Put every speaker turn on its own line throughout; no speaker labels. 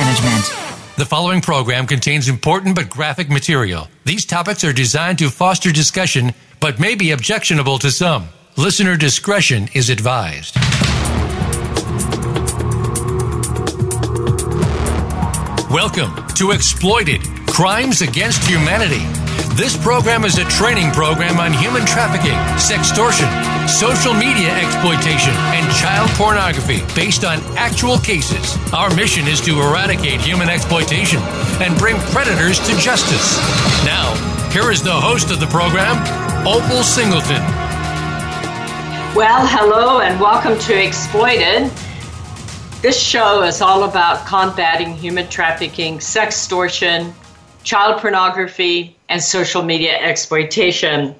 management.
The following program contains important but graphic material. These topics are designed to foster discussion, but may be objectionable to some. Listener discretion is advised. Welcome to Exploited Crimes Against Humanity this program is a training program on human trafficking, sextortion, social media exploitation, and child pornography based on actual cases. Our mission is to eradicate human exploitation and bring predators to justice. Now, here is the host of the program, Opal Singleton.
Well, hello and welcome to Exploited. This show is all about combating human trafficking, sextortion, child pornography, and social media exploitation.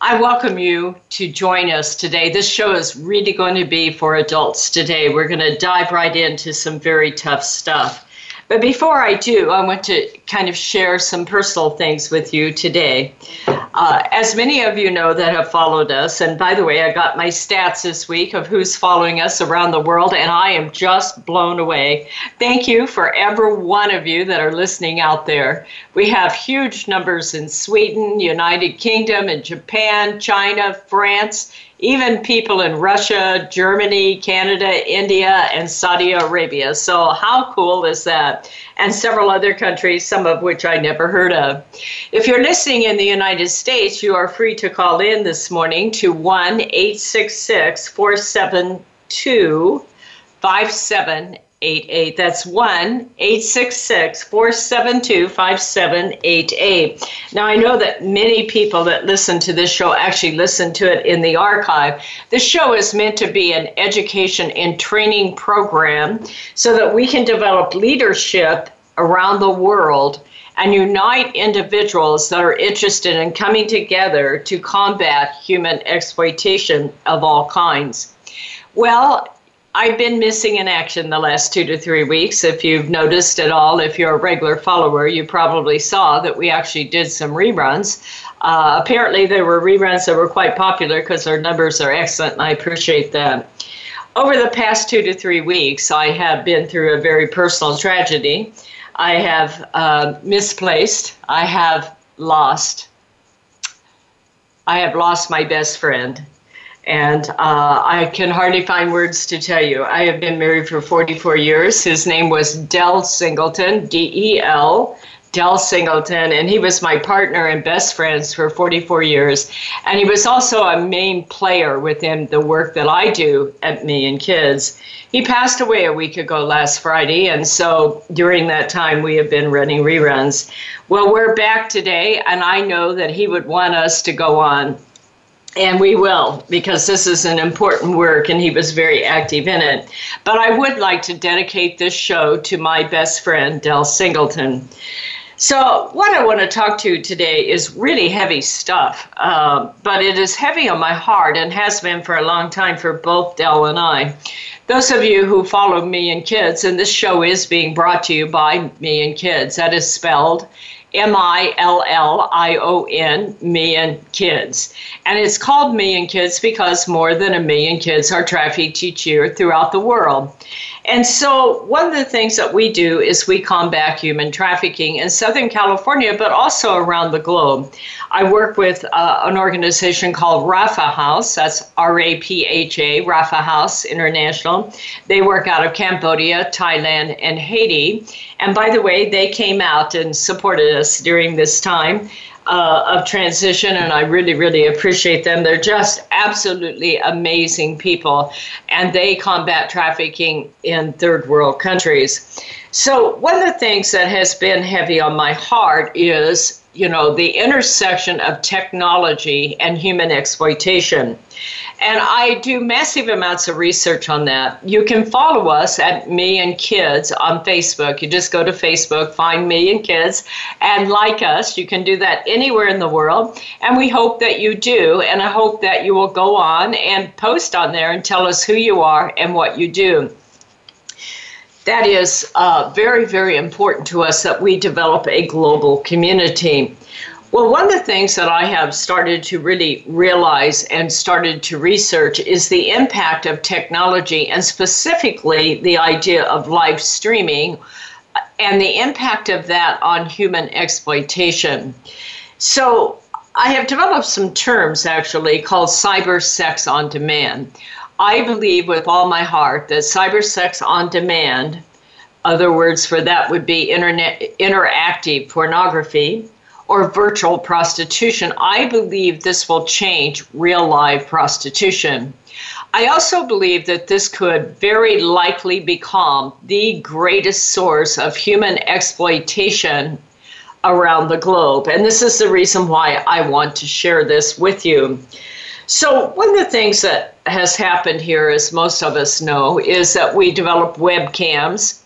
I welcome you to join us today. This show is really going to be for adults today. We're going to dive right into some very tough stuff. But before I do, I want to kind of share some personal things with you today. Uh, as many of you know that have followed us, and by the way, I got my stats this week of who's following us around the world, and I am just blown away. Thank you for every one of you that are listening out there. We have huge numbers in Sweden, United Kingdom, and Japan, China, France, even people in Russia, Germany, Canada, India, and Saudi Arabia. So, how cool is that? And several other countries, some of which I never heard of. If you're listening in the United States, you are free to call in this morning to 1 866 472 5788 eight. That's 1 866 472 5788. Now, I know that many people that listen to this show actually listen to it in the archive. This show is meant to be an education and training program so that we can develop leadership around the world and unite individuals that are interested in coming together to combat human exploitation of all kinds. Well, I've been missing in action the last two to three weeks. If you've noticed at all, if you're a regular follower, you probably saw that we actually did some reruns. Uh, apparently, there were reruns that were quite popular because our numbers are excellent, and I appreciate that. Over the past two to three weeks, I have been through a very personal tragedy. I have uh, misplaced, I have lost, I have lost my best friend. And uh, I can hardly find words to tell you. I have been married for 44 years. His name was Del Singleton, D E L, Del Singleton, and he was my partner and best friends for 44 years. And he was also a main player within the work that I do at Million Kids. He passed away a week ago last Friday, and so during that time we have been running reruns. Well, we're back today, and I know that he would want us to go on and we will, because this is an important work and he was very active in it. But I would like to dedicate this show to my best friend, Del Singleton. So, what I want to talk to you today is really heavy stuff, uh, but it is heavy on my heart and has been for a long time for both Del and I. Those of you who follow Million Kids, and this show is being brought to you by Million Kids, that is spelled million Me and Kids. And it's called Million Kids because more than a million kids are trafficked each year throughout the world. And so, one of the things that we do is we combat human trafficking in Southern California, but also around the globe. I work with uh, an organization called Rapha House, that's R A P H A, Rapha House International. They work out of Cambodia, Thailand, and Haiti. And by the way, they came out and supported us during this time uh, of transition, and I really, really appreciate them. They're just absolutely amazing people, and they combat trafficking in third world countries. So, one of the things that has been heavy on my heart is you know the intersection of technology and human exploitation and I do massive amounts of research on that. You can follow us at Million Kids on Facebook. You just go to Facebook, find Million Kids, and like us. You can do that anywhere in the world. And we hope that you do. And I hope that you will go on and post on there and tell us who you are and what you do. That is uh, very, very important to us that we develop a global community. Well, one of the things that I have started to really realize and started to research is the impact of technology and specifically the idea of live streaming and the impact of that on human exploitation. So, I have developed some terms actually called cyber sex on demand. I believe with all my heart that cyber sex on demand, other words for that would be internet interactive pornography, or virtual prostitution. I believe this will change real live prostitution. I also believe that this could very likely become the greatest source of human exploitation around the globe. And this is the reason why I want to share this with you. So, one of the things that has happened here, as most of us know, is that we develop webcams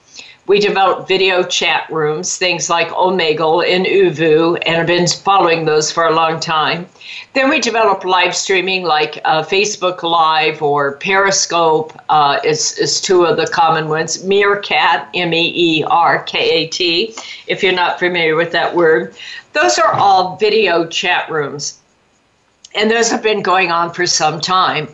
we developed video chat rooms, things like Omegle and ooVoo, and have been following those for a long time. Then we developed live streaming like uh, Facebook Live or Periscope, uh, is, is two of the common ones. Meerkat, M E E R K A T, if you're not familiar with that word. Those are all video chat rooms. And those have been going on for some time.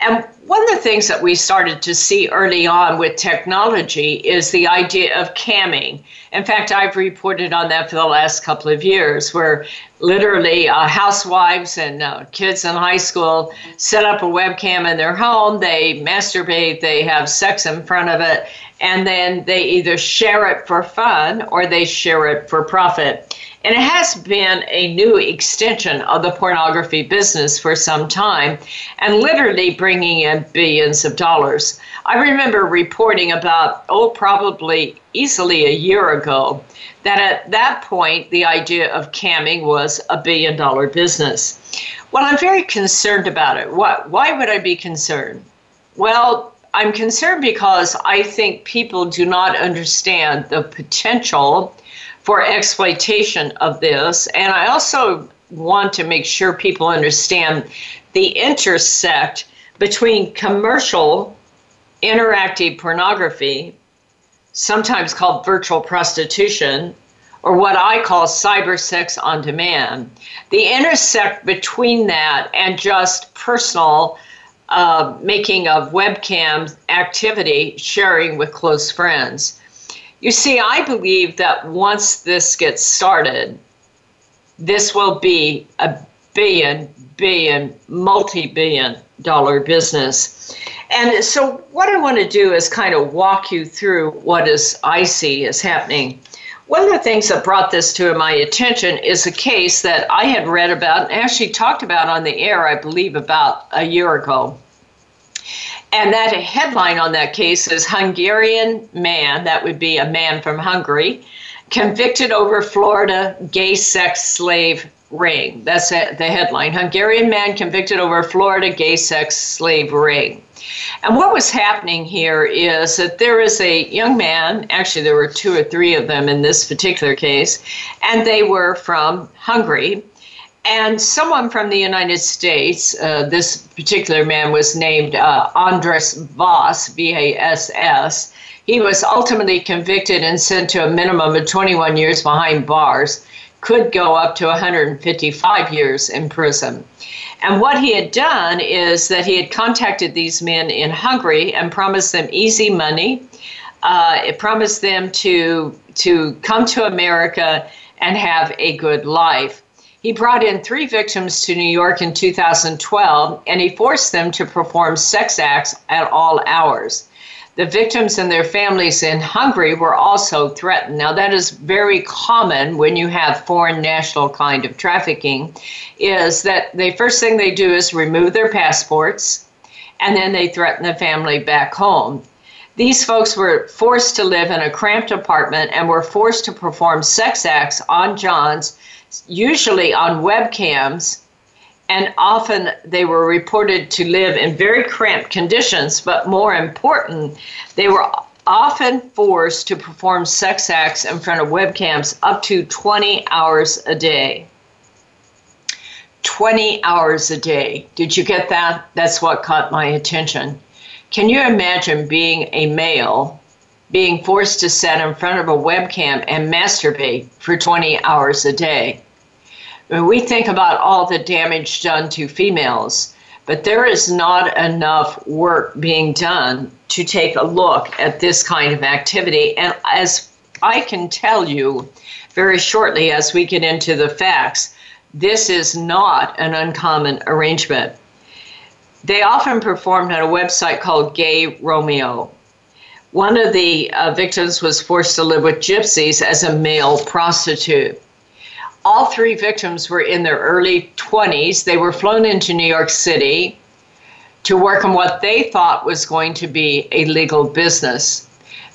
And one of the things that we started to see early on with technology is the idea of camming. In fact, I've reported on that for the last couple of years, where literally uh, housewives and uh, kids in high school set up a webcam in their home, they masturbate, they have sex in front of it, and then they either share it for fun or they share it for profit. And it has been a new extension of the pornography business for some time and literally bringing in billions of dollars. I remember reporting about, oh, probably easily a year ago, that at that point the idea of camming was a billion dollar business. Well, I'm very concerned about it. Why, why would I be concerned? Well, I'm concerned because I think people do not understand the potential for exploitation of this. And I also want to make sure people understand the intersect between commercial interactive pornography, sometimes called virtual prostitution, or what I call cyber sex on demand. The intersect between that and just personal uh, making of webcam activity sharing with close friends. You see, I believe that once this gets started, this will be a billion, billion, multi billion dollar business. And so, what I want to do is kind of walk you through what is I see is happening. One of the things that brought this to my attention is a case that I had read about and actually talked about on the air, I believe, about a year ago. And that headline on that case is Hungarian man, that would be a man from Hungary, convicted over Florida gay sex slave ring. That's the headline Hungarian man convicted over Florida gay sex slave ring. And what was happening here is that there is a young man, actually, there were two or three of them in this particular case, and they were from Hungary. And someone from the United States, uh, this particular man was named uh, Andres Vass, V A S S. He was ultimately convicted and sent to a minimum of 21 years behind bars, could go up to 155 years in prison. And what he had done is that he had contacted these men in Hungary and promised them easy money. Uh, it promised them to to come to America and have a good life. He brought in three victims to New York in 2012, and he forced them to perform sex acts at all hours. The victims and their families in Hungary were also threatened. Now, that is very common when you have foreign national kind of trafficking, is that the first thing they do is remove their passports and then they threaten the family back home. These folks were forced to live in a cramped apartment and were forced to perform sex acts on Johns, usually on webcams and often they were reported to live in very cramped conditions, but more important, they were often forced to perform sex acts in front of webcams up to 20 hours a day. 20 hours a day. Did you get that? That's what caught my attention. Can you imagine being a male being forced to sit in front of a webcam and masturbate for 20 hours a day? I mean, we think about all the damage done to females, but there is not enough work being done to take a look at this kind of activity. And as I can tell you very shortly as we get into the facts, this is not an uncommon arrangement. They often performed at a website called Gay Romeo. One of the uh, victims was forced to live with gypsies as a male prostitute. All three victims were in their early 20s. They were flown into New York City to work on what they thought was going to be a legal business.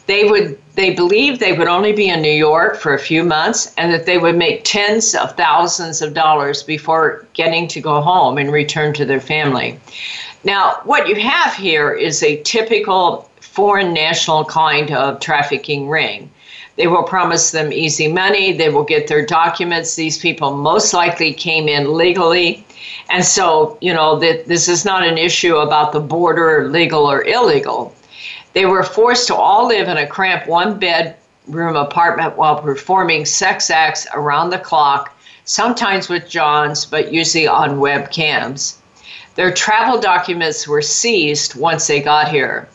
They would they believed they would only be in New York for a few months and that they would make tens of thousands of dollars before getting to go home and return to their family. Now, what you have here is a typical foreign national kind of trafficking ring. They will promise them easy money. They will get their documents. These people most likely came in legally. And so, you know, that this is not an issue about the border, legal or illegal. They were forced to all live in a cramped one bedroom apartment while performing sex acts around the clock, sometimes with Johns, but usually on webcams. Their travel documents were seized once they got here.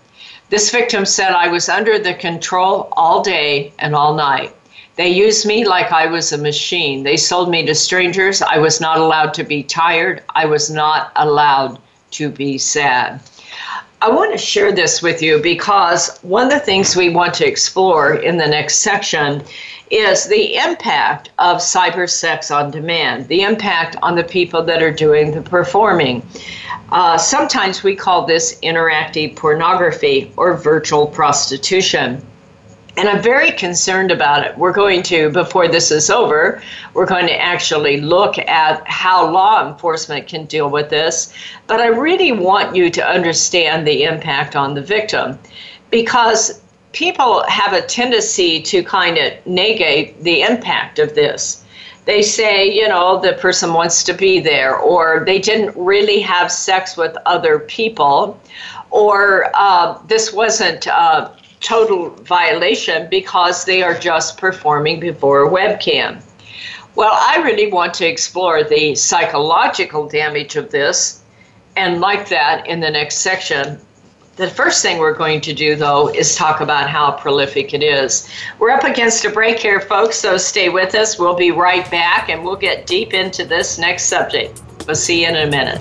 This victim said, I was under the control all day and all night. They used me like I was a machine. They sold me to strangers. I was not allowed to be tired. I was not allowed to be sad. I want to share this with you because one of the things we want to explore in the next section is the impact of cyber sex on demand, the impact on the people that are doing the performing. Uh, sometimes we call this interactive pornography or virtual prostitution and I'm very concerned about it. We're going to, before this is over, we're going to actually look at how law enforcement can deal with this. But I really want you to understand the impact on the victim because people have a tendency to kind of negate the impact of this. They say, you know, the person wants to be there, or they didn't really have sex with other people, or uh, this wasn't. Uh, total violation because they are just performing before a webcam. Well, I really want to explore the psychological damage of this and like that in the next section. The first thing we're going to do, though, is talk about how prolific it is. We're up against a break here, folks, so stay with us. We'll be right back and we'll get deep into this next subject. We'll see you in a minute.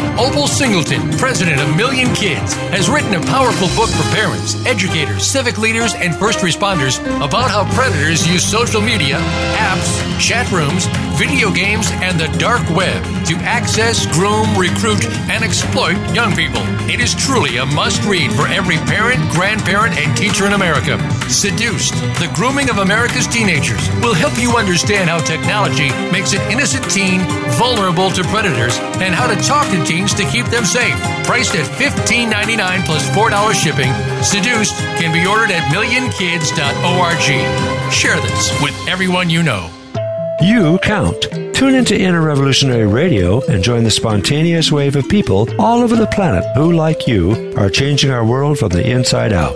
Opal Singleton, president of Million Kids, has written a powerful book for parents, educators, civic leaders, and first responders about how predators use social media, apps, chat rooms, video games, and the dark web to access, groom, recruit, and exploit young people. It is truly a must read for every parent, grandparent, and teacher in America. Seduced, the grooming of America's teenagers, will help you understand how technology makes an innocent teen vulnerable to predators and how to talk to teens to keep them safe. Priced at $15.99 plus $4 shipping, Seduced can be ordered at millionkids.org. Share this with everyone you know.
You count. Tune into Inner Revolutionary Radio and join the spontaneous wave of people all over the planet who, like you, are changing our world from the inside out.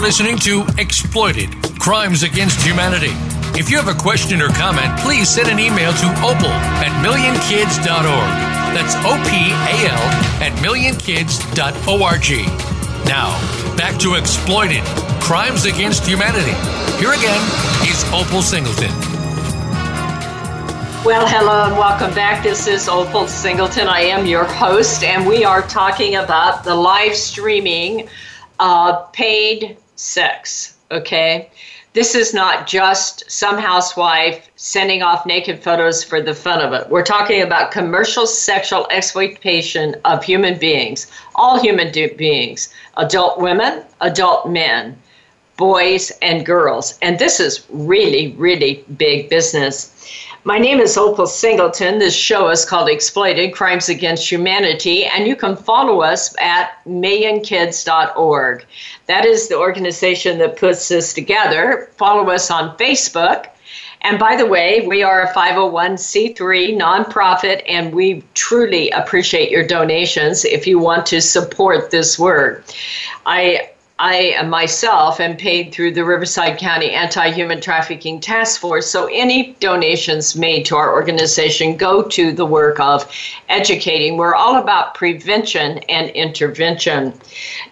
are listening to Exploited Crimes Against Humanity. If you have a question or comment, please send an email to opal at millionkids.org. That's O P A L at millionkids.org. Now, back to Exploited Crimes Against Humanity. Here again is Opal Singleton.
Well, hello and welcome back. This is Opal Singleton. I am your host, and we are talking about the live streaming uh, paid sex. Okay. This is not just some housewife sending off naked photos for the fun of it. We're talking about commercial sexual exploitation of human beings, all human beings, adult women, adult men, boys, and girls. And this is really, really big business. My name is Opal Singleton. This show is called Exploited Crimes Against Humanity, and you can follow us at millionkids.org. That is the organization that puts this together. Follow us on Facebook. And by the way, we are a 501c3 nonprofit, and we truly appreciate your donations if you want to support this work. I I myself am paid through the Riverside County Anti Human Trafficking Task Force. So any donations made to our organization go to the work of educating. We're all about prevention and intervention.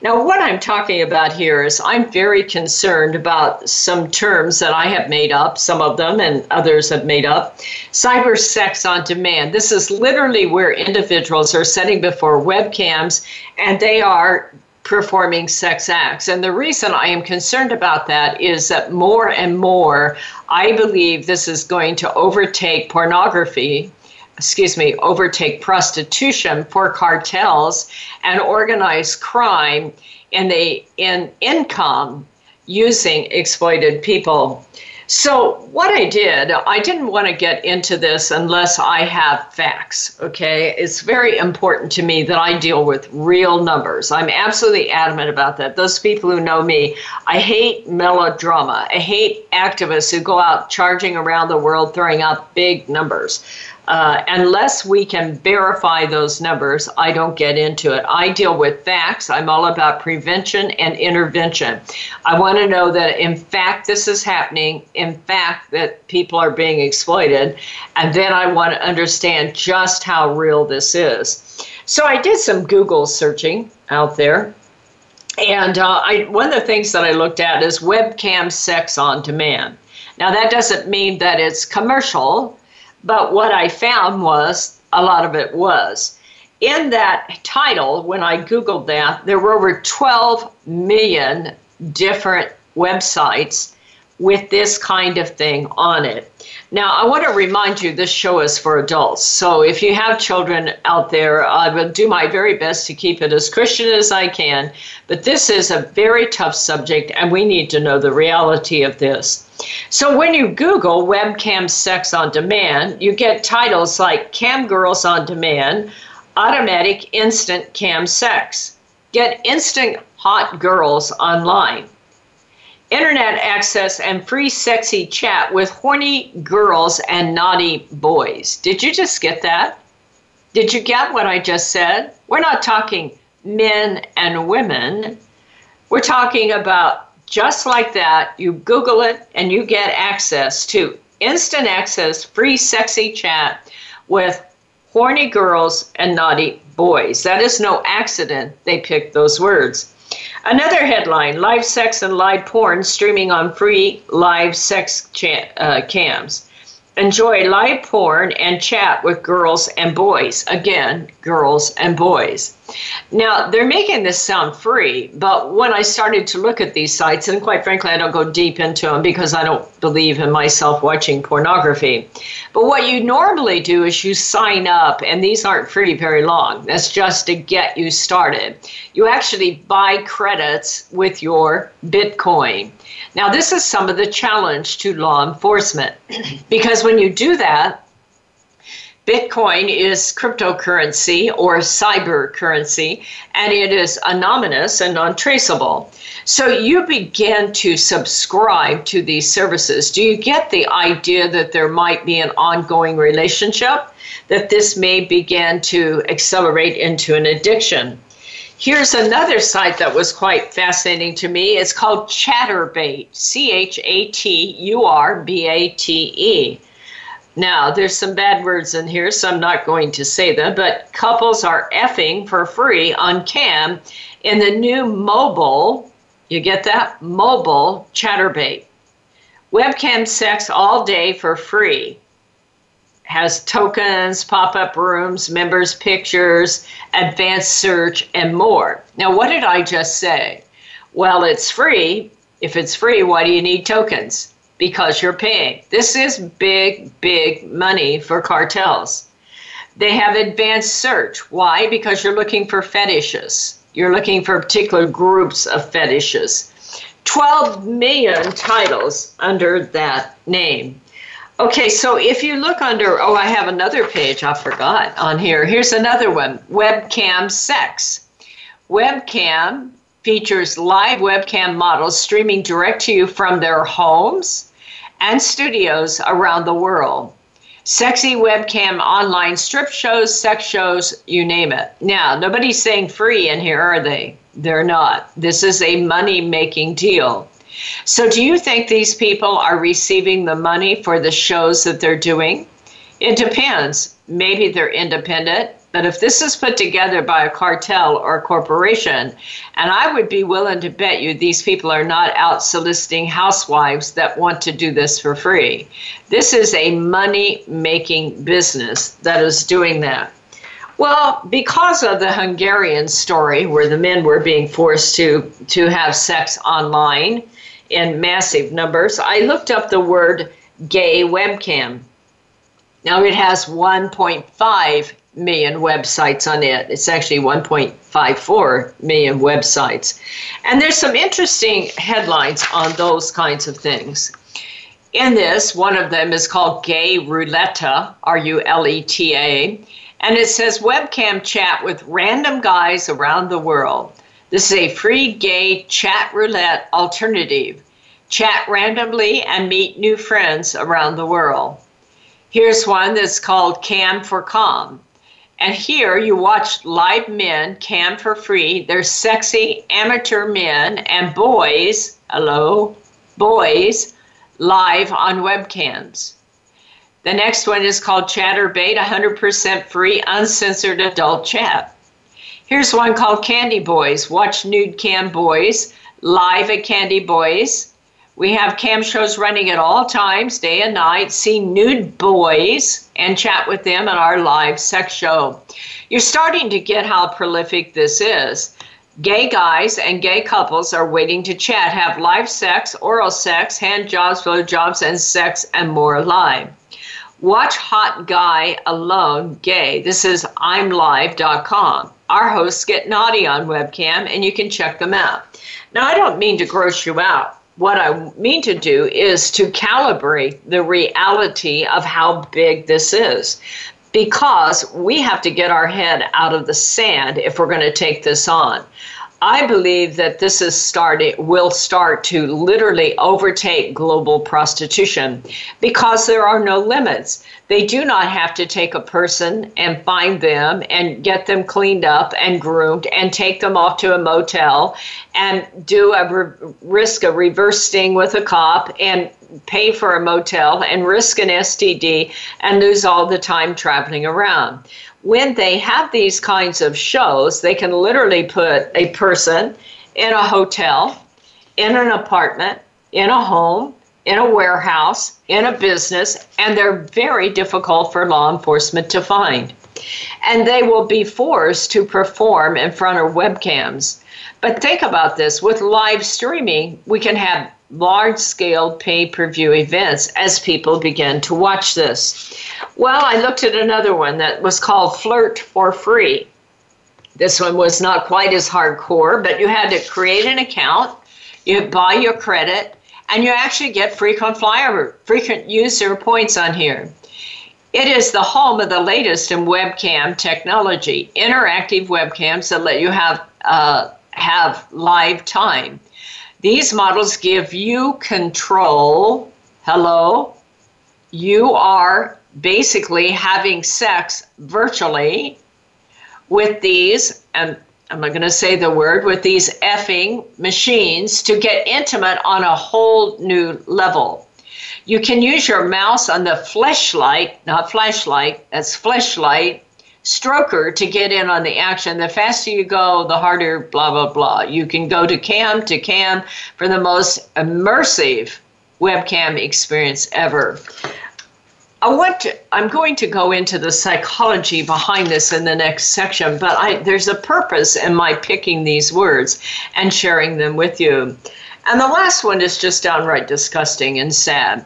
Now, what I'm talking about here is I'm very concerned about some terms that I have made up, some of them and others have made up. Cyber sex on demand. This is literally where individuals are sitting before webcams and they are performing sex acts. And the reason I am concerned about that is that more and more, I believe this is going to overtake pornography excuse me, overtake prostitution for cartels and organized crime and they in income using exploited people. So, what I did, I didn't want to get into this unless I have facts, okay? It's very important to me that I deal with real numbers. I'm absolutely adamant about that. Those people who know me, I hate melodrama. I hate activists who go out charging around the world throwing out big numbers. Uh, unless we can verify those numbers, I don't get into it. I deal with facts. I'm all about prevention and intervention. I want to know that, in fact, this is happening, in fact, that people are being exploited, and then I want to understand just how real this is. So I did some Google searching out there. And uh, I, one of the things that I looked at is webcam sex on demand. Now, that doesn't mean that it's commercial but what I found was a lot of it was. In that title, when I Googled that, there were over 12 million different websites with this kind of thing on it. Now, I want to remind you this show is for adults. So if you have children out there, I will do my very best to keep it as Christian as I can. But this is a very tough subject, and we need to know the reality of this. So when you Google webcam sex on demand, you get titles like Cam Girls on Demand, Automatic Instant Cam Sex. Get instant hot girls online internet access and free sexy chat with horny girls and naughty boys. Did you just get that? Did you get what I just said? We're not talking men and women. We're talking about just like that. You Google it and you get access to instant access, free sexy chat with horny girls and naughty boys. That is no accident they picked those words. Another headline Live sex and live porn streaming on free live sex cha- uh, cams. Enjoy live porn and chat with girls and boys. Again, girls and boys. Now, they're making this sound free, but when I started to look at these sites, and quite frankly, I don't go deep into them because I don't believe in myself watching pornography. But what you normally do is you sign up, and these aren't free very long. That's just to get you started. You actually buy credits with your Bitcoin. Now, this is some of the challenge to law enforcement because when you do that, Bitcoin is cryptocurrency or cyber currency, and it is anonymous and untraceable. So you begin to subscribe to these services. Do you get the idea that there might be an ongoing relationship? That this may begin to accelerate into an addiction. Here's another site that was quite fascinating to me. It's called Chaturbate, C H A T U R B A T E. Now, there's some bad words in here, so I'm not going to say them, but couples are effing for free on Cam in the new mobile, you get that? Mobile Chaturbate. Webcam sex all day for free. Has tokens, pop up rooms, members' pictures, advanced search, and more. Now, what did I just say? Well, it's free. If it's free, why do you need tokens? because you're paying. This is big, big money for cartels. They have advanced search. Why? Because you're looking for fetishes. You're looking for particular groups of fetishes. 12 million titles under that name. Okay, so if you look under, oh, I have another page I forgot on here. Here's another one Webcam Sex. Webcam features live webcam models streaming direct to you from their homes and studios around the world. Sexy webcam online strip shows, sex shows, you name it. Now, nobody's saying free in here, are they? They're not. This is a money making deal. So, do you think these people are receiving the money for the shows that they're doing? It depends. Maybe they're independent but if this is put together by a cartel or a corporation, and I would be willing to bet you these people are not out soliciting housewives that want to do this for free. This is a money making business that is doing that. Well, because of the Hungarian story where the men were being forced to, to have sex online in massive numbers, I looked up the word gay webcam. Now it has 1.5 million websites on it. It's actually 1.54 million websites. And there's some interesting headlines on those kinds of things. In this, one of them is called Gay Roulette. R U L E T A, and it says webcam chat with random guys around the world. This is a free gay chat roulette alternative. Chat randomly and meet new friends around the world. Here's one that's called Cam for Calm. And here you watch live men cam for free. They're sexy amateur men and boys, hello, boys, live on webcams. The next one is called Chaturbate 100% free, uncensored adult chat. Here's one called Candy Boys. Watch nude cam boys live at Candy Boys. We have cam shows running at all times, day and night. See nude boys and chat with them in our live sex show. You're starting to get how prolific this is. Gay guys and gay couples are waiting to chat, have live sex, oral sex, hand jobs, blow jobs, and sex and more live. Watch Hot Guy Alone Gay. This is ImLive.com. Our hosts get naughty on webcam, and you can check them out. Now, I don't mean to gross you out what I mean to do is to calibrate the reality of how big this is because we have to get our head out of the sand if we're going to take this on. I believe that this is starting will start to literally overtake global prostitution because there are no limits. They do not have to take a person and find them and get them cleaned up and groomed and take them off to a motel and do a re- risk a reverse sting with a cop and pay for a motel and risk an STD and lose all the time traveling around when they have these kinds of shows, they can literally put a person in a hotel, in an apartment, in a home, in a warehouse, in a business, and they're very difficult for law enforcement to find. And they will be forced to perform in front of webcams. But think about this with live streaming, we can have large scale pay per view events as people began to watch this. Well, I looked at another one that was called Flirt for Free. This one was not quite as hardcore, but you had to create an account, you buy your credit, and you actually get frequent flyer, frequent user points on here. It is the home of the latest in webcam technology, interactive webcams that let you have uh, have live time. These models give you control. Hello? You are basically having sex virtually with these, and I'm not going to say the word, with these effing machines to get intimate on a whole new level. You can use your mouse on the flashlight, not flashlight, that's flashlight, stroker to get in on the action. The faster you go, the harder, blah, blah, blah. You can go to cam to cam for the most immersive webcam experience ever. I want to, I'm going to go into the psychology behind this in the next section, but I, there's a purpose in my picking these words and sharing them with you. And the last one is just downright disgusting and sad.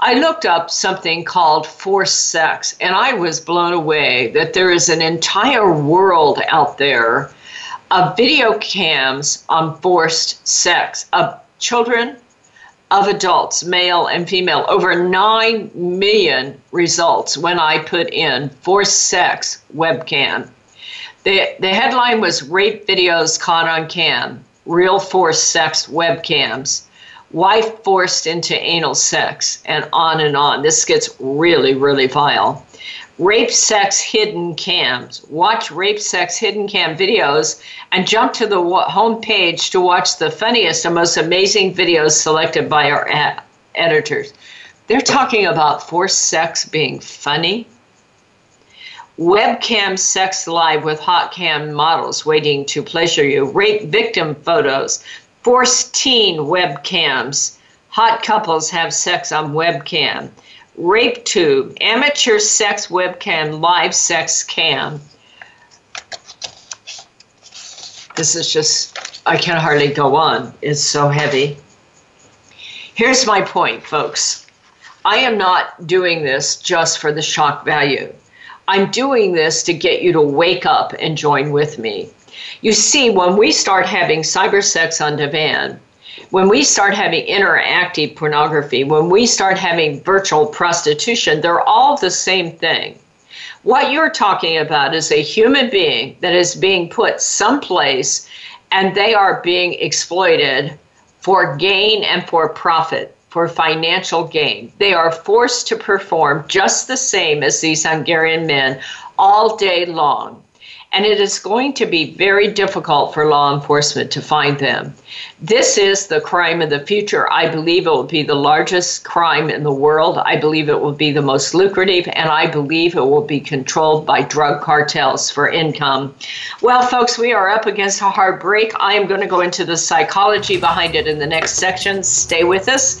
I looked up something called forced sex, and I was blown away that there is an entire world out there of video cams on forced sex of children, of adults, male and female. Over 9 million results when I put in forced sex webcam. The, the headline was Rape Videos Caught on Cam real force sex webcams, wife forced into anal sex, and on and on. This gets really, really vile. Rape sex hidden cams. Watch rape sex hidden cam videos and jump to the home page to watch the funniest and most amazing videos selected by our editors. They're talking about forced sex being funny webcam sex live with hot cam models waiting to pleasure you, rape victim photos, forced teen webcams, hot couples have sex on webcam, rape tube, amateur sex webcam, live sex cam. This is just, I can hardly go on. It's so heavy. Here's my point, folks. I am not doing this just for the shock value. I'm doing this to get you to wake up and join with me. You see, when we start having cyber sex on demand, when we start having interactive pornography, when we start having virtual prostitution, they're all the same thing. What you're talking about is a human being that is being put someplace and they are being exploited for gain and for profit for financial gain. They are forced to perform just the same as these Hungarian men all day long. And it is going to be very difficult for law enforcement to find them. This is the crime of the future. I believe it will be the largest crime in the world. I believe it will be the most lucrative, and I believe it will be controlled by drug cartels for income. Well, folks, we are up against a hard break. I am going to go into the psychology behind it in the next section. Stay with us.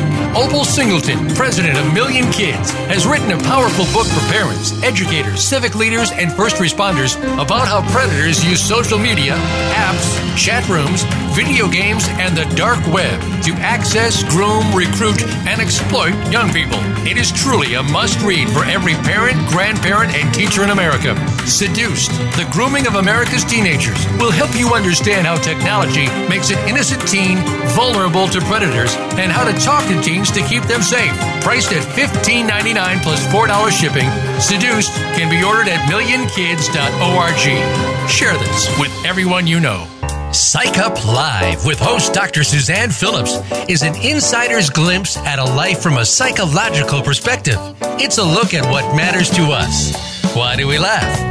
Opal Singleton, president of Million Kids, has written a powerful book for parents, educators, civic leaders, and first responders about how predators use social media, apps, chat rooms, video games, and the dark web to access, groom, recruit, and exploit young people. It is truly a must read for every parent, grandparent, and teacher in America. Seduced, the grooming of America's teenagers, will help you understand how technology makes an innocent teen vulnerable to predators and how to talk to teens to keep them safe. Priced at $15.99 plus $4 shipping, Seduced can be ordered at millionkids.org. Share this with everyone you know.
Psych Up Live with host Dr. Suzanne Phillips is an insider's glimpse at a life from a psychological perspective. It's a look at what matters to us. Why do we laugh?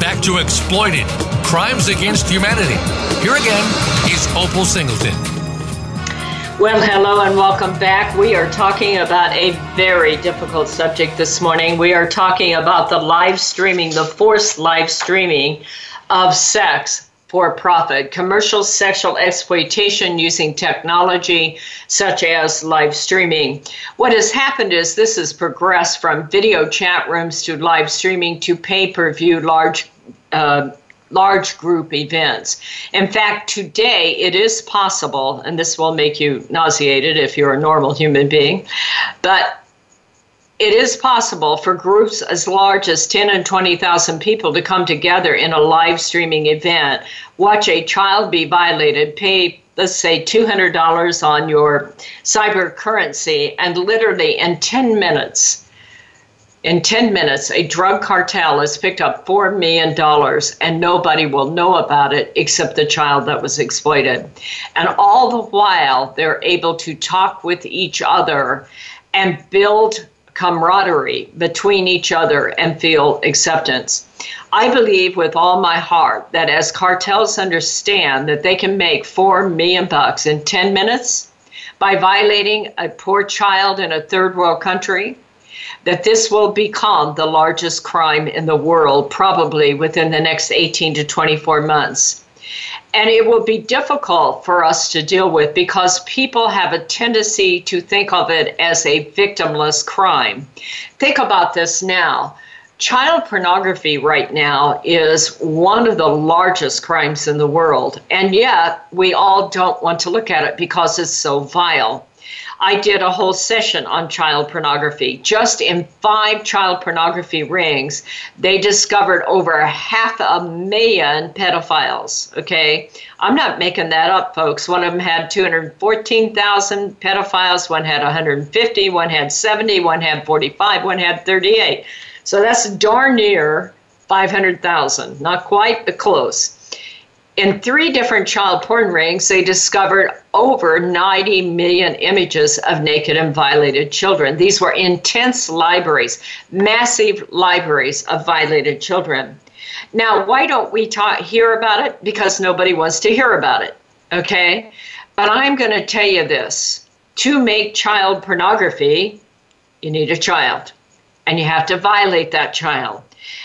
back to Exploited Crimes Against Humanity. Here again is Opal Singleton.
Well, hello and welcome back. We are talking about a very difficult subject this morning. We are talking about the live streaming, the forced live streaming of sex for profit, commercial sexual exploitation using technology such as live streaming. What has happened is this has progressed from video chat rooms to live streaming to pay per view large. Uh, large group events. In fact, today it is possible, and this will make you nauseated if you're a normal human being, but it is possible for groups as large as 10 and 20,000 people to come together in a live streaming event, watch a child be violated, pay let's say $200 on your cyber currency and literally in 10 minutes in 10 minutes a drug cartel has picked up $4 million and nobody will know about it except the child that was exploited and all the while they're able to talk with each other and build camaraderie between each other and feel acceptance. I believe with all my heart that as cartels understand that they can make 4 million bucks in 10 minutes by violating a poor child in a third world country, that this will become the largest crime in the world probably within the next 18 to 24 months. And it will be difficult for us to deal with because people have a tendency to think of it as a victimless crime. Think about this now. Child pornography right now is one of the largest crimes in the world, and yet we all don't want to look at it because it's so vile. I did a whole session on child pornography. Just in five child pornography rings, they discovered over half a million pedophiles. Okay. I'm not making that up, folks. One of them had 214,000 pedophiles, one had 150, one had 70, one had 45, one had 38. So that's darn near 500,000. Not quite, but close in three different child porn rings, they discovered over 90 million images of naked and violated children. These were intense libraries, massive libraries of violated children. Now, why don't we talk, hear about it? Because nobody wants to hear about it, okay? But I'm going to tell you this to make child pornography, you need a child, and you have to violate that child.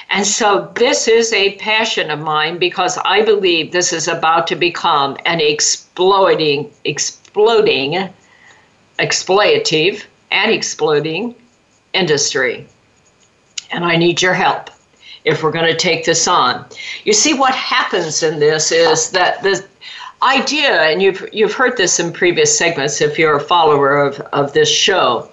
And so this is a passion of mine because I believe this is about to become an exploding, exploding, exploitative, and exploding industry. And I need your help if we're going to take this on. You see, what happens in this is that the idea, and you've, you've heard this in previous segments if you're a follower of, of this show,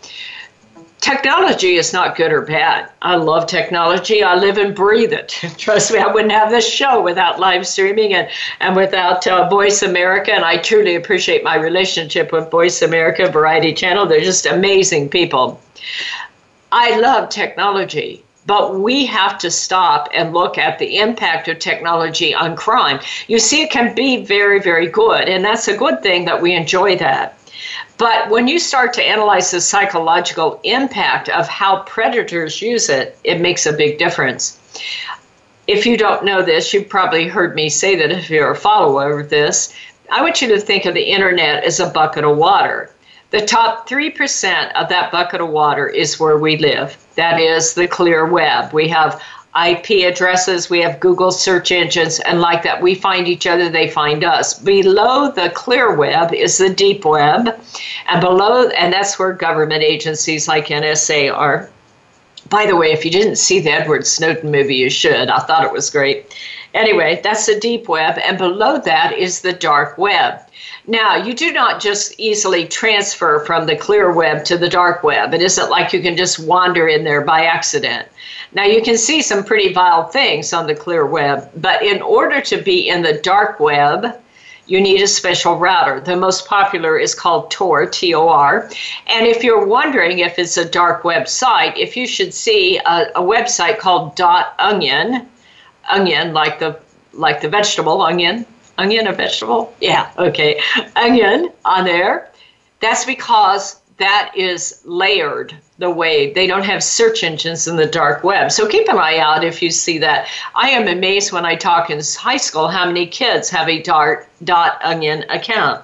technology is not good or bad. I love technology. I live and breathe it. Trust me, I wouldn't have this show without live streaming and, and without uh, Voice America. And I truly appreciate my relationship with Voice America Variety Channel. They're just amazing people. I love technology. But we have to stop and look at the impact of technology on crime. You see, it can be very, very good, and that's a good thing that we enjoy that. But when you start to analyze the psychological impact of how predators use it, it makes a big difference. If you don't know this, you've probably heard me say that if you're a follower of this, I want you to think of the internet as a bucket of water. The top 3% of that bucket of water is where we live. That is the clear web. We have IP addresses, we have Google search engines, and like that, we find each other, they find us. Below the clear web is the deep web, and below, and that's where government agencies like NSA are. By the way, if you didn't see the Edward Snowden movie, you should. I thought it was great. Anyway, that's the deep web, and below that is the dark web. Now, you do not just easily transfer from the clear web to the dark web. It isn't like you can just wander in there by accident. Now, you can see some pretty vile things on the clear web, but in order to be in the dark web, you need a special router. The most popular is called Tor, T O R. And if you're wondering if it's a dark website, if you should see a, a website called dot onion, onion like the like the vegetable onion, onion a vegetable? Yeah, okay. Onion on there. That's because that is layered the way they don't have search engines in the dark web. So keep an eye out if you see that. I am amazed when I talk in high school how many kids have a dark dot onion account.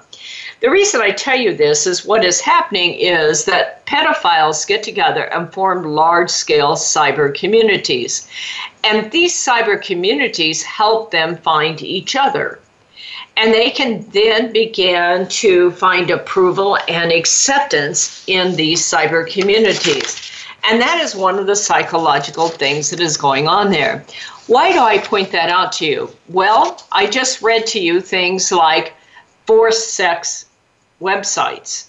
The reason I tell you this is what is happening is that pedophiles get together and form large scale cyber communities. And these cyber communities help them find each other. And they can then begin to find approval and acceptance in these cyber communities. And that is one of the psychological things that is going on there. Why do I point that out to you? Well, I just read to you things like forced sex websites.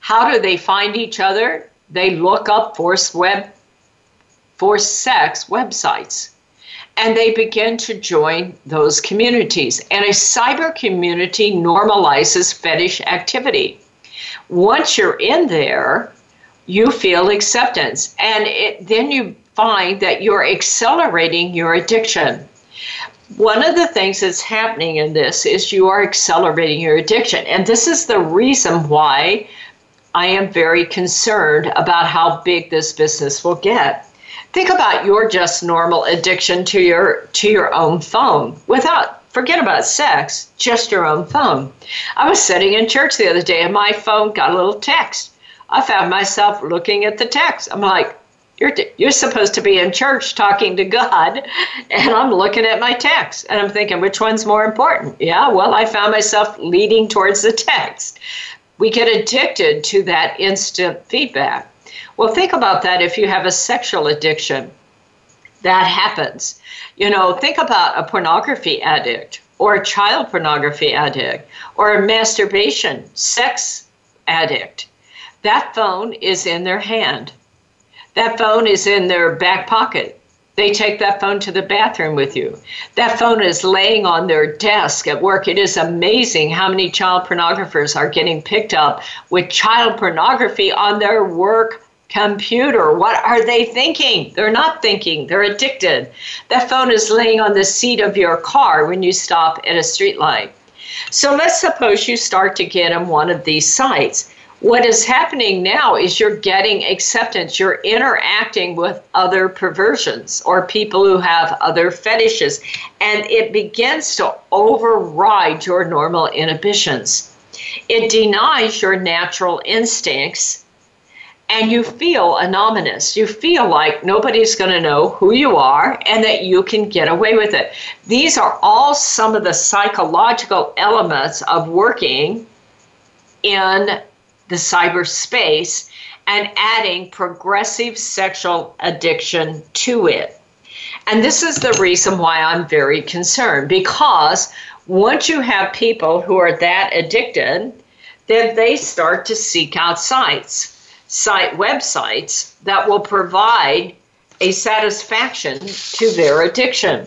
How do they find each other? They look up forced web forced sex websites and they begin to join those communities. And a cyber community normalizes fetish activity. Once you're in there, you feel acceptance, and it, then you find that you're accelerating your addiction. One of the things that's happening in this is you are accelerating your addiction, and this is the reason why I am very concerned about how big this business will get Think about your just normal addiction to your to your own phone without forget about sex, just your own phone. I was sitting in church the other day and my phone got a little text. I found myself looking at the text. I'm like, you're, you're supposed to be in church talking to God, and I'm looking at my text and I'm thinking, which one's more important? Yeah, well, I found myself leading towards the text. We get addicted to that instant feedback. Well, think about that if you have a sexual addiction. That happens. You know, think about a pornography addict or a child pornography addict or a masturbation sex addict. That phone is in their hand. That phone is in their back pocket. They take that phone to the bathroom with you. That phone is laying on their desk at work. It is amazing how many child pornographers are getting picked up with child pornography on their work computer. What are they thinking? They're not thinking, they're addicted. That phone is laying on the seat of your car when you stop at a streetlight. So let's suppose you start to get on one of these sites. What is happening now is you're getting acceptance. You're interacting with other perversions or people who have other fetishes, and it begins to override your normal inhibitions. It denies your natural instincts and you feel anonymous. You feel like nobody's going to know who you are and that you can get away with it. These are all some of the psychological elements of working in the cyberspace and adding progressive sexual addiction to it. And this is the reason why I'm very concerned because once you have people who are that addicted, then they start to seek out sites site websites that will provide a satisfaction to their addiction.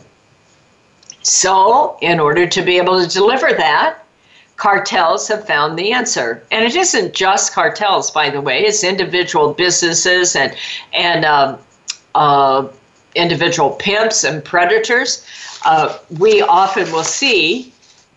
So, in order to be able to deliver that, cartels have found the answer. And it isn't just cartels, by the way, it's individual businesses and, and um, uh, individual pimps and predators. Uh, we often will see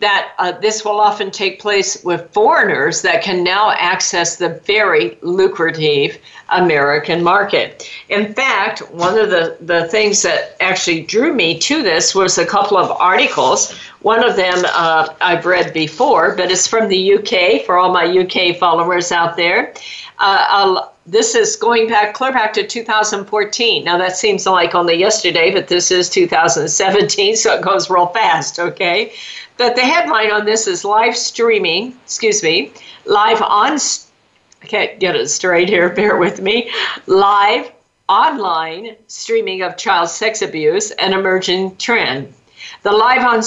that uh, this will often take place with foreigners that can now access the very lucrative American market. In fact, one of the, the things that actually drew me to this was a couple of articles. One of them uh, I've read before, but it's from the UK for all my UK followers out there. Uh, this is going back clear back to 2014. Now that seems like only yesterday, but this is 2017, so it goes real fast, okay? that the headline on this is live streaming, excuse me, live on, I can't get it straight here, bear with me, live online streaming of child sex abuse, an emerging trend. The live on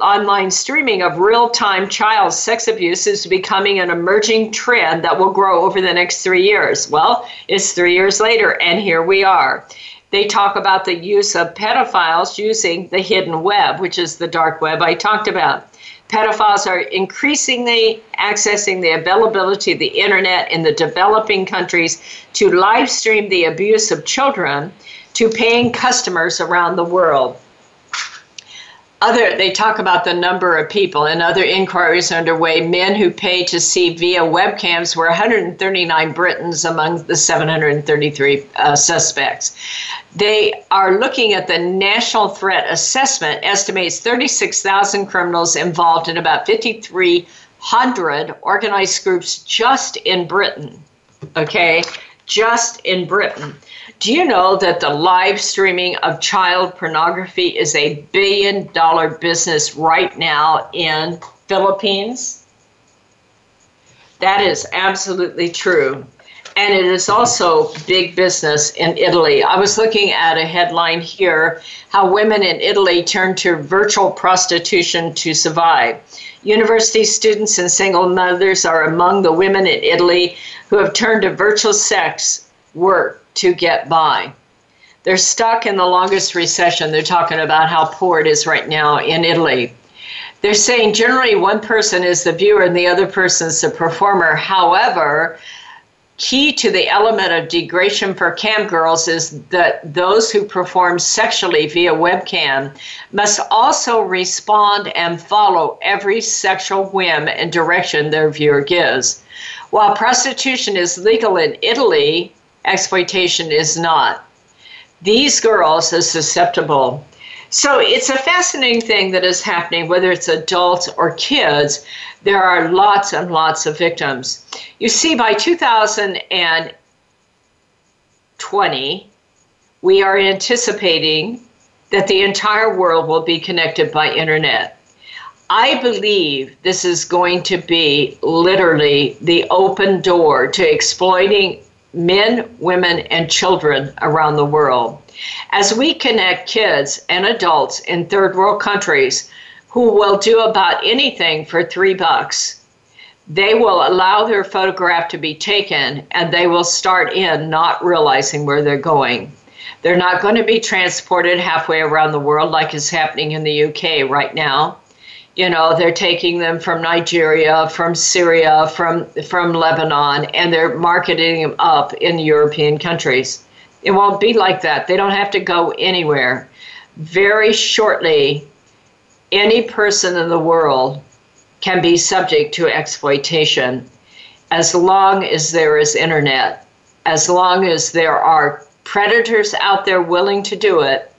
online streaming of real time child sex abuse is becoming an emerging trend that will grow over the next three years. Well, it's three years later, and here we are they talk about the use of pedophiles using the hidden web, which is the dark web I talked about. Pedophiles are increasingly accessing the availability of the internet in the developing countries to live stream the abuse of children to paying customers around the world other they talk about the number of people and other inquiries underway men who pay to see via webcams were 139 britons among the 733 uh, suspects they are looking at the national threat assessment estimates 36000 criminals involved in about 5300 organized groups just in britain okay just in britain do you know that the live streaming of child pornography is a billion dollar business right now in Philippines? That is absolutely true. And it is also big business in Italy. I was looking at a headline here how women in Italy turn to virtual prostitution to survive. University students and single mothers are among the women in Italy who have turned to virtual sex work to get by. They're stuck in the longest recession. They're talking about how poor it is right now in Italy. They're saying generally one person is the viewer and the other person is the performer. However, key to the element of degradation for cam girls is that those who perform sexually via webcam must also respond and follow every sexual whim and direction their viewer gives. While prostitution is legal in Italy, exploitation is not. These girls are susceptible. So it's a fascinating thing that is happening, whether it's adults or kids. There are lots and lots of victims. You see, by 2020, we are anticipating that the entire world will be connected by internet. I believe this is going to be literally the open door to exploiting men, women, and children around the world. As we connect kids and adults in third world countries who will do about anything for three bucks, they will allow their photograph to be taken and they will start in not realizing where they're going. They're not going to be transported halfway around the world like is happening in the UK right now you know they're taking them from Nigeria, from Syria, from from Lebanon, and they're marketing them up in European countries. It won't be like that. They don't have to go anywhere. Very shortly, any person in the world can be subject to exploitation as long as there is internet, as long as there are predators out there willing to do it,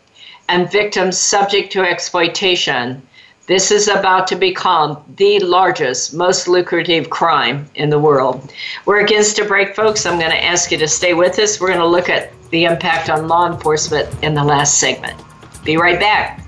and victims subject to exploitation this is about to become the largest, most lucrative crime in the world. We're against a break, folks. I'm going to ask you to stay with us. We're going to look at the impact on law enforcement in the last segment. Be right back.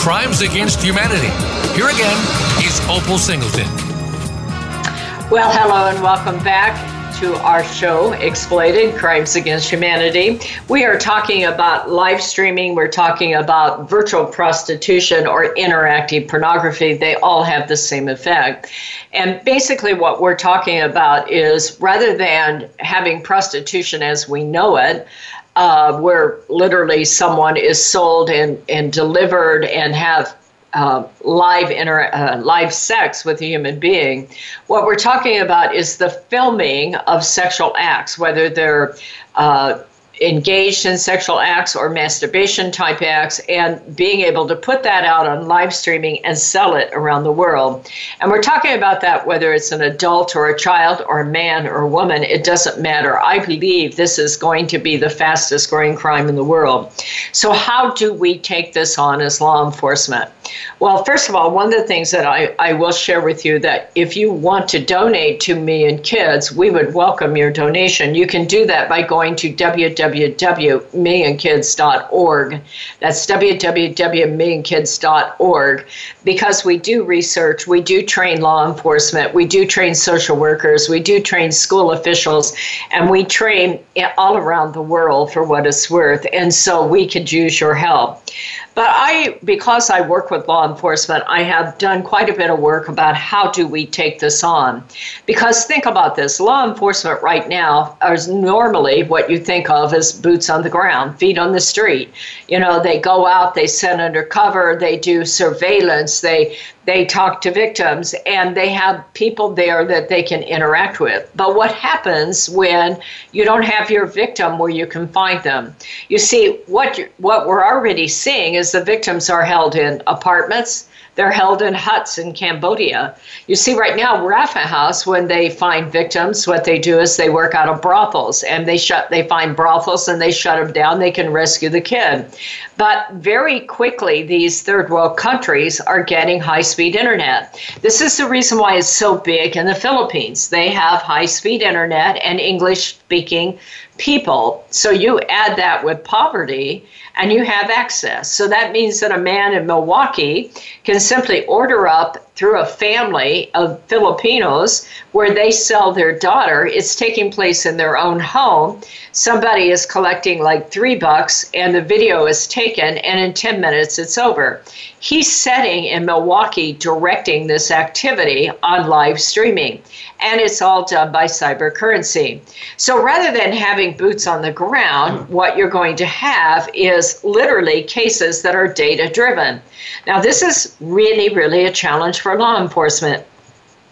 crimes against humanity. Here again is Opal Singleton.
Well, hello and welcome back to our show, Exploited Crimes Against Humanity. We are talking about live streaming, we're talking about virtual prostitution or interactive pornography. They all have the same effect. And basically, what we're talking about is rather than having prostitution as we know it, uh, where literally someone is sold and, and delivered and have uh, live inter- uh, live sex with a human being. What we're talking about is the filming of sexual acts, whether they're uh, engaged in sexual acts or masturbation type acts and being able to put that out on live streaming and sell it around the world. And we're talking about that whether it's an adult or a child or a man or a woman, it doesn't matter. I believe this is going to be the fastest growing crime in the world. So, how do we take this on as law enforcement? Well, first of all, one of the things that I, I will share with you that if you want to donate to Million Kids, we would welcome your donation. You can do that by going to www www.millionkids.org. That's www.millionkids.org because we do research, we do train law enforcement, we do train social workers, we do train school officials, and we train all around the world for what it's worth. And so we could use your help. But I, because I work with law enforcement, I have done quite a bit of work about how do we take this on. Because think about this law enforcement right now is normally what you think of as boots on the ground, feet on the street. You know, they go out, they send undercover, they do surveillance, they, they talk to victims and they have people there that they can interact with. But what happens when you don't have your victim where you can find them? You see, what, what we're already seeing is the victims are held in apartments, they're held in huts in Cambodia. You see, right now, Rapha House, when they find victims, what they do is they work out of brothels and they shut. They find brothels and they shut them down. They can rescue the kid, but very quickly, these third world countries are getting high speed internet. This is the reason why it's so big in the Philippines. They have high speed internet and English speaking people. So you add that with poverty and you have excess. So that means that a man in Milwaukee can simply order up through a family of Filipinos where they sell their daughter. It's taking place in their own home. Somebody is collecting like three bucks, and the video is taken, and in 10 minutes it's over. He's setting in Milwaukee directing this activity on live streaming, and it's all done by cyber currency. So rather than having boots on the ground, what you're going to have is literally cases that are data driven. Now, this is really, really a challenge for law enforcement.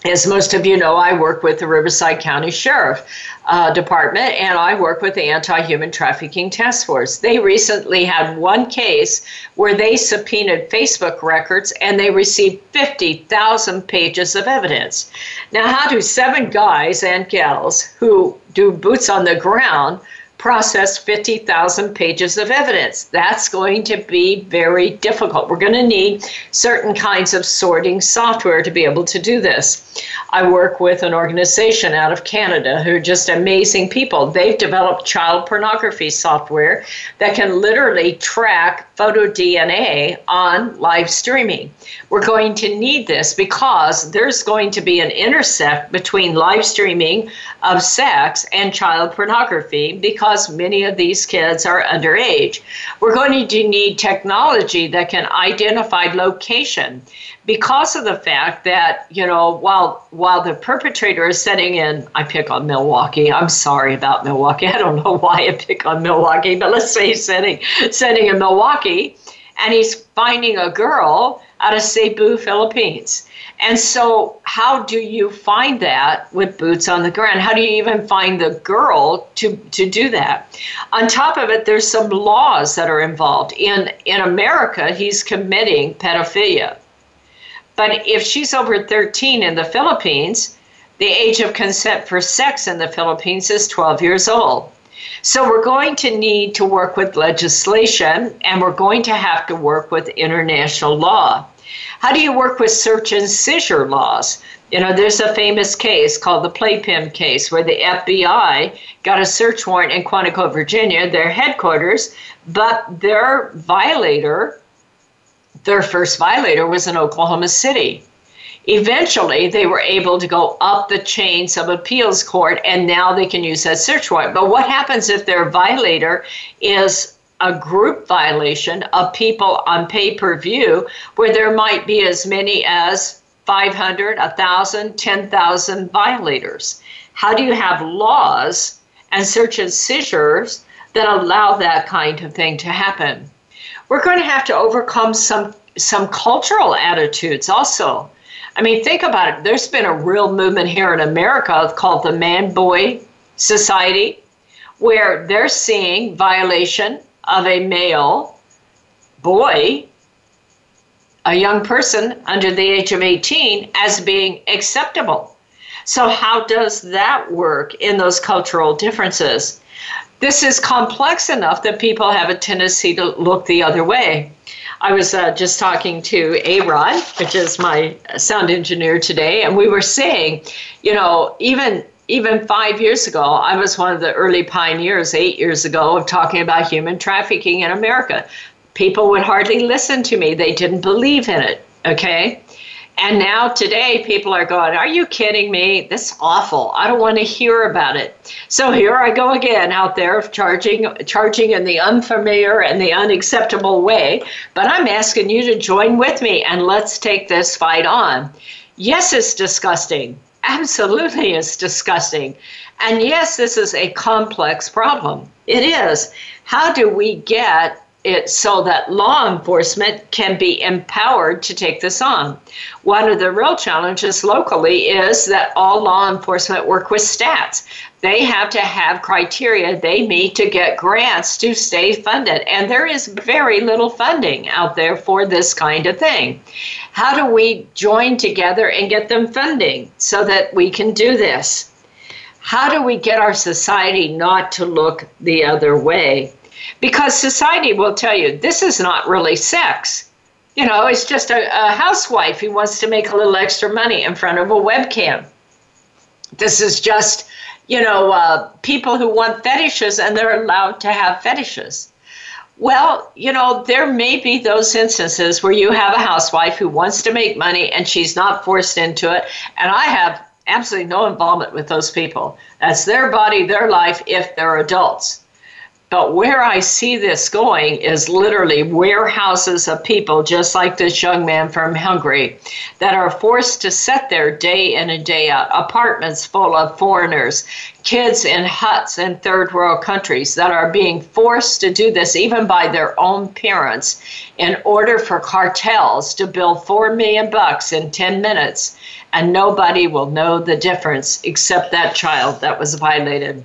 As most of you know, I work with the Riverside County Sheriff uh, Department and I work with the Anti Human Trafficking Task Force. They recently had one case where they subpoenaed Facebook records and they received 50,000 pages of evidence. Now, how do seven guys and gals who do boots on the ground process 50,000 pages of evidence. That's going to be very difficult. We're going to need certain kinds of sorting software to be able to do this. I work with an organization out of Canada who are just amazing people. They've developed child pornography software that can literally track photo DNA on live streaming. We're going to need this because there's going to be an intersect between live streaming of sex and child pornography because many of these kids are underage. We're going to need technology that can identify location because of the fact that, you know, while while the perpetrator is sitting in, I pick on Milwaukee. I'm sorry about Milwaukee. I don't know why I pick on Milwaukee, but let's say sitting sitting in Milwaukee and he's finding a girl out of Cebu, Philippines. And so, how do you find that with boots on the ground? How do you even find the girl to, to do that? On top of it, there's some laws that are involved. In, in America, he's committing pedophilia. But if she's over 13 in the Philippines, the age of consent for sex in the Philippines is 12 years old. So we're going to need to work with legislation and we're going to have to work with international law. How do you work with search and seizure laws? You know, there's a famous case called the Playpen case where the FBI got a search warrant in Quantico, Virginia, their headquarters, but their violator, their first violator, was in Oklahoma City. Eventually, they were able to go up the chain, some appeals court, and now they can use that search warrant. But what happens if their violator is a group violation of people on pay per view, where there might be as many as 500, 1,000, 10,000 violators? How do you have laws and search and seizures that allow that kind of thing to happen? We're going to have to overcome some some cultural attitudes also. I mean, think about it. There's been a real movement here in America called the Man Boy Society, where they're seeing violation of a male boy, a young person under the age of 18, as being acceptable. So, how does that work in those cultural differences? This is complex enough that people have a tendency to look the other way. I was uh, just talking to A Rod, which is my sound engineer today, and we were saying, you know, even even five years ago, I was one of the early pioneers, eight years ago, of talking about human trafficking in America. People would hardly listen to me; they didn't believe in it. Okay, and now today, people are going, Are you kidding me? This is awful. I don't want to hear about it. So here I go again out there charging, charging in the unfamiliar and the unacceptable way. But I'm asking you to join with me and let's take this fight on. Yes, it's disgusting. Absolutely, it's disgusting. And yes, this is a complex problem. It is. How do we get it so that law enforcement can be empowered to take this on. One of the real challenges locally is that all law enforcement work with stats. They have to have criteria they meet to get grants to stay funded, and there is very little funding out there for this kind of thing. How do we join together and get them funding so that we can do this? How do we get our society not to look the other way? because society will tell you this is not really sex. You know, it's just a, a housewife who wants to make a little extra money in front of a webcam. This is just, you know, uh, people who want fetishes and they're allowed to have fetishes. Well, you know, there may be those instances where you have a housewife who wants to make money and she's not forced into it. And I have absolutely no involvement with those people. That's their body, their life, if they're adults. But where I see this going is literally warehouses of people, just like this young man from Hungary, that are forced to sit there day in and day out, apartments full of foreigners, kids in huts in third world countries that are being forced to do this, even by their own parents, in order for cartels to build four million bucks in 10 minutes. And nobody will know the difference except that child that was violated.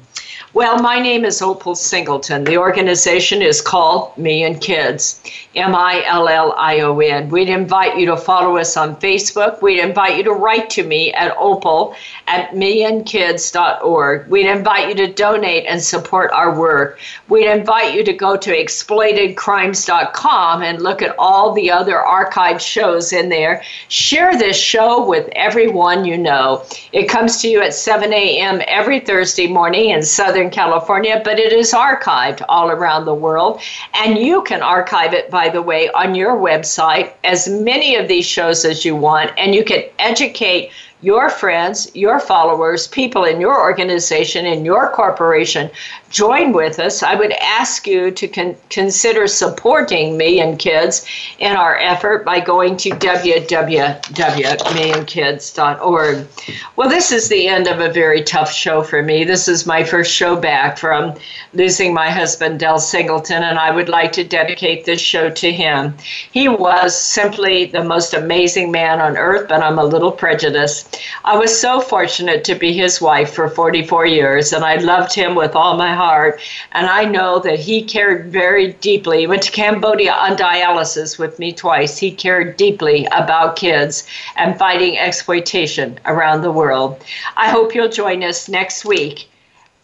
Well, my name is Opal Singleton. The organization is called Million Kids. M I L L I O N. We'd invite you to follow us on Facebook. We'd invite you to write to me at opal at millionkids.org. We'd invite you to donate and support our work. We'd invite you to go to exploitedcrimes.com and look at all the other archived shows in there. Share this show with everyone you know. It comes to you at 7 a.m. every Thursday morning in Southern California, but it is archived all around the world. And you can archive it by by the way, on your website as many of these shows as you want, and you can educate your friends, your followers, people in your organization, in your corporation join with us, I would ask you to con- consider supporting Million Kids in our effort by going to www.millionkids.org. Well, this is the end of a very tough show for me. This is my first show back from losing my husband, Del Singleton, and I would like to dedicate this show to him. He was simply the most amazing man on earth, but I'm a little prejudiced. I was so fortunate to be his wife for 44 years, and I loved him with all my heart heart. And I know that he cared very deeply. He went to Cambodia on dialysis with me twice. He cared deeply about kids and fighting exploitation around the world. I hope you'll join us next week,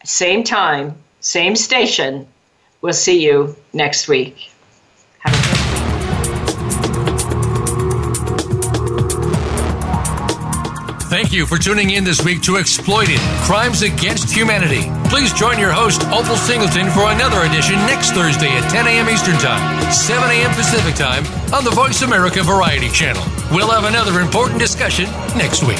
same time, same station. We'll see you next week.
Thank you for tuning in this week to Exploited Crimes Against Humanity. Please join your host, Opal Singleton, for another edition next Thursday at 10 a.m. Eastern Time, 7 a.m. Pacific Time on the Voice America Variety Channel. We'll have another important discussion next week.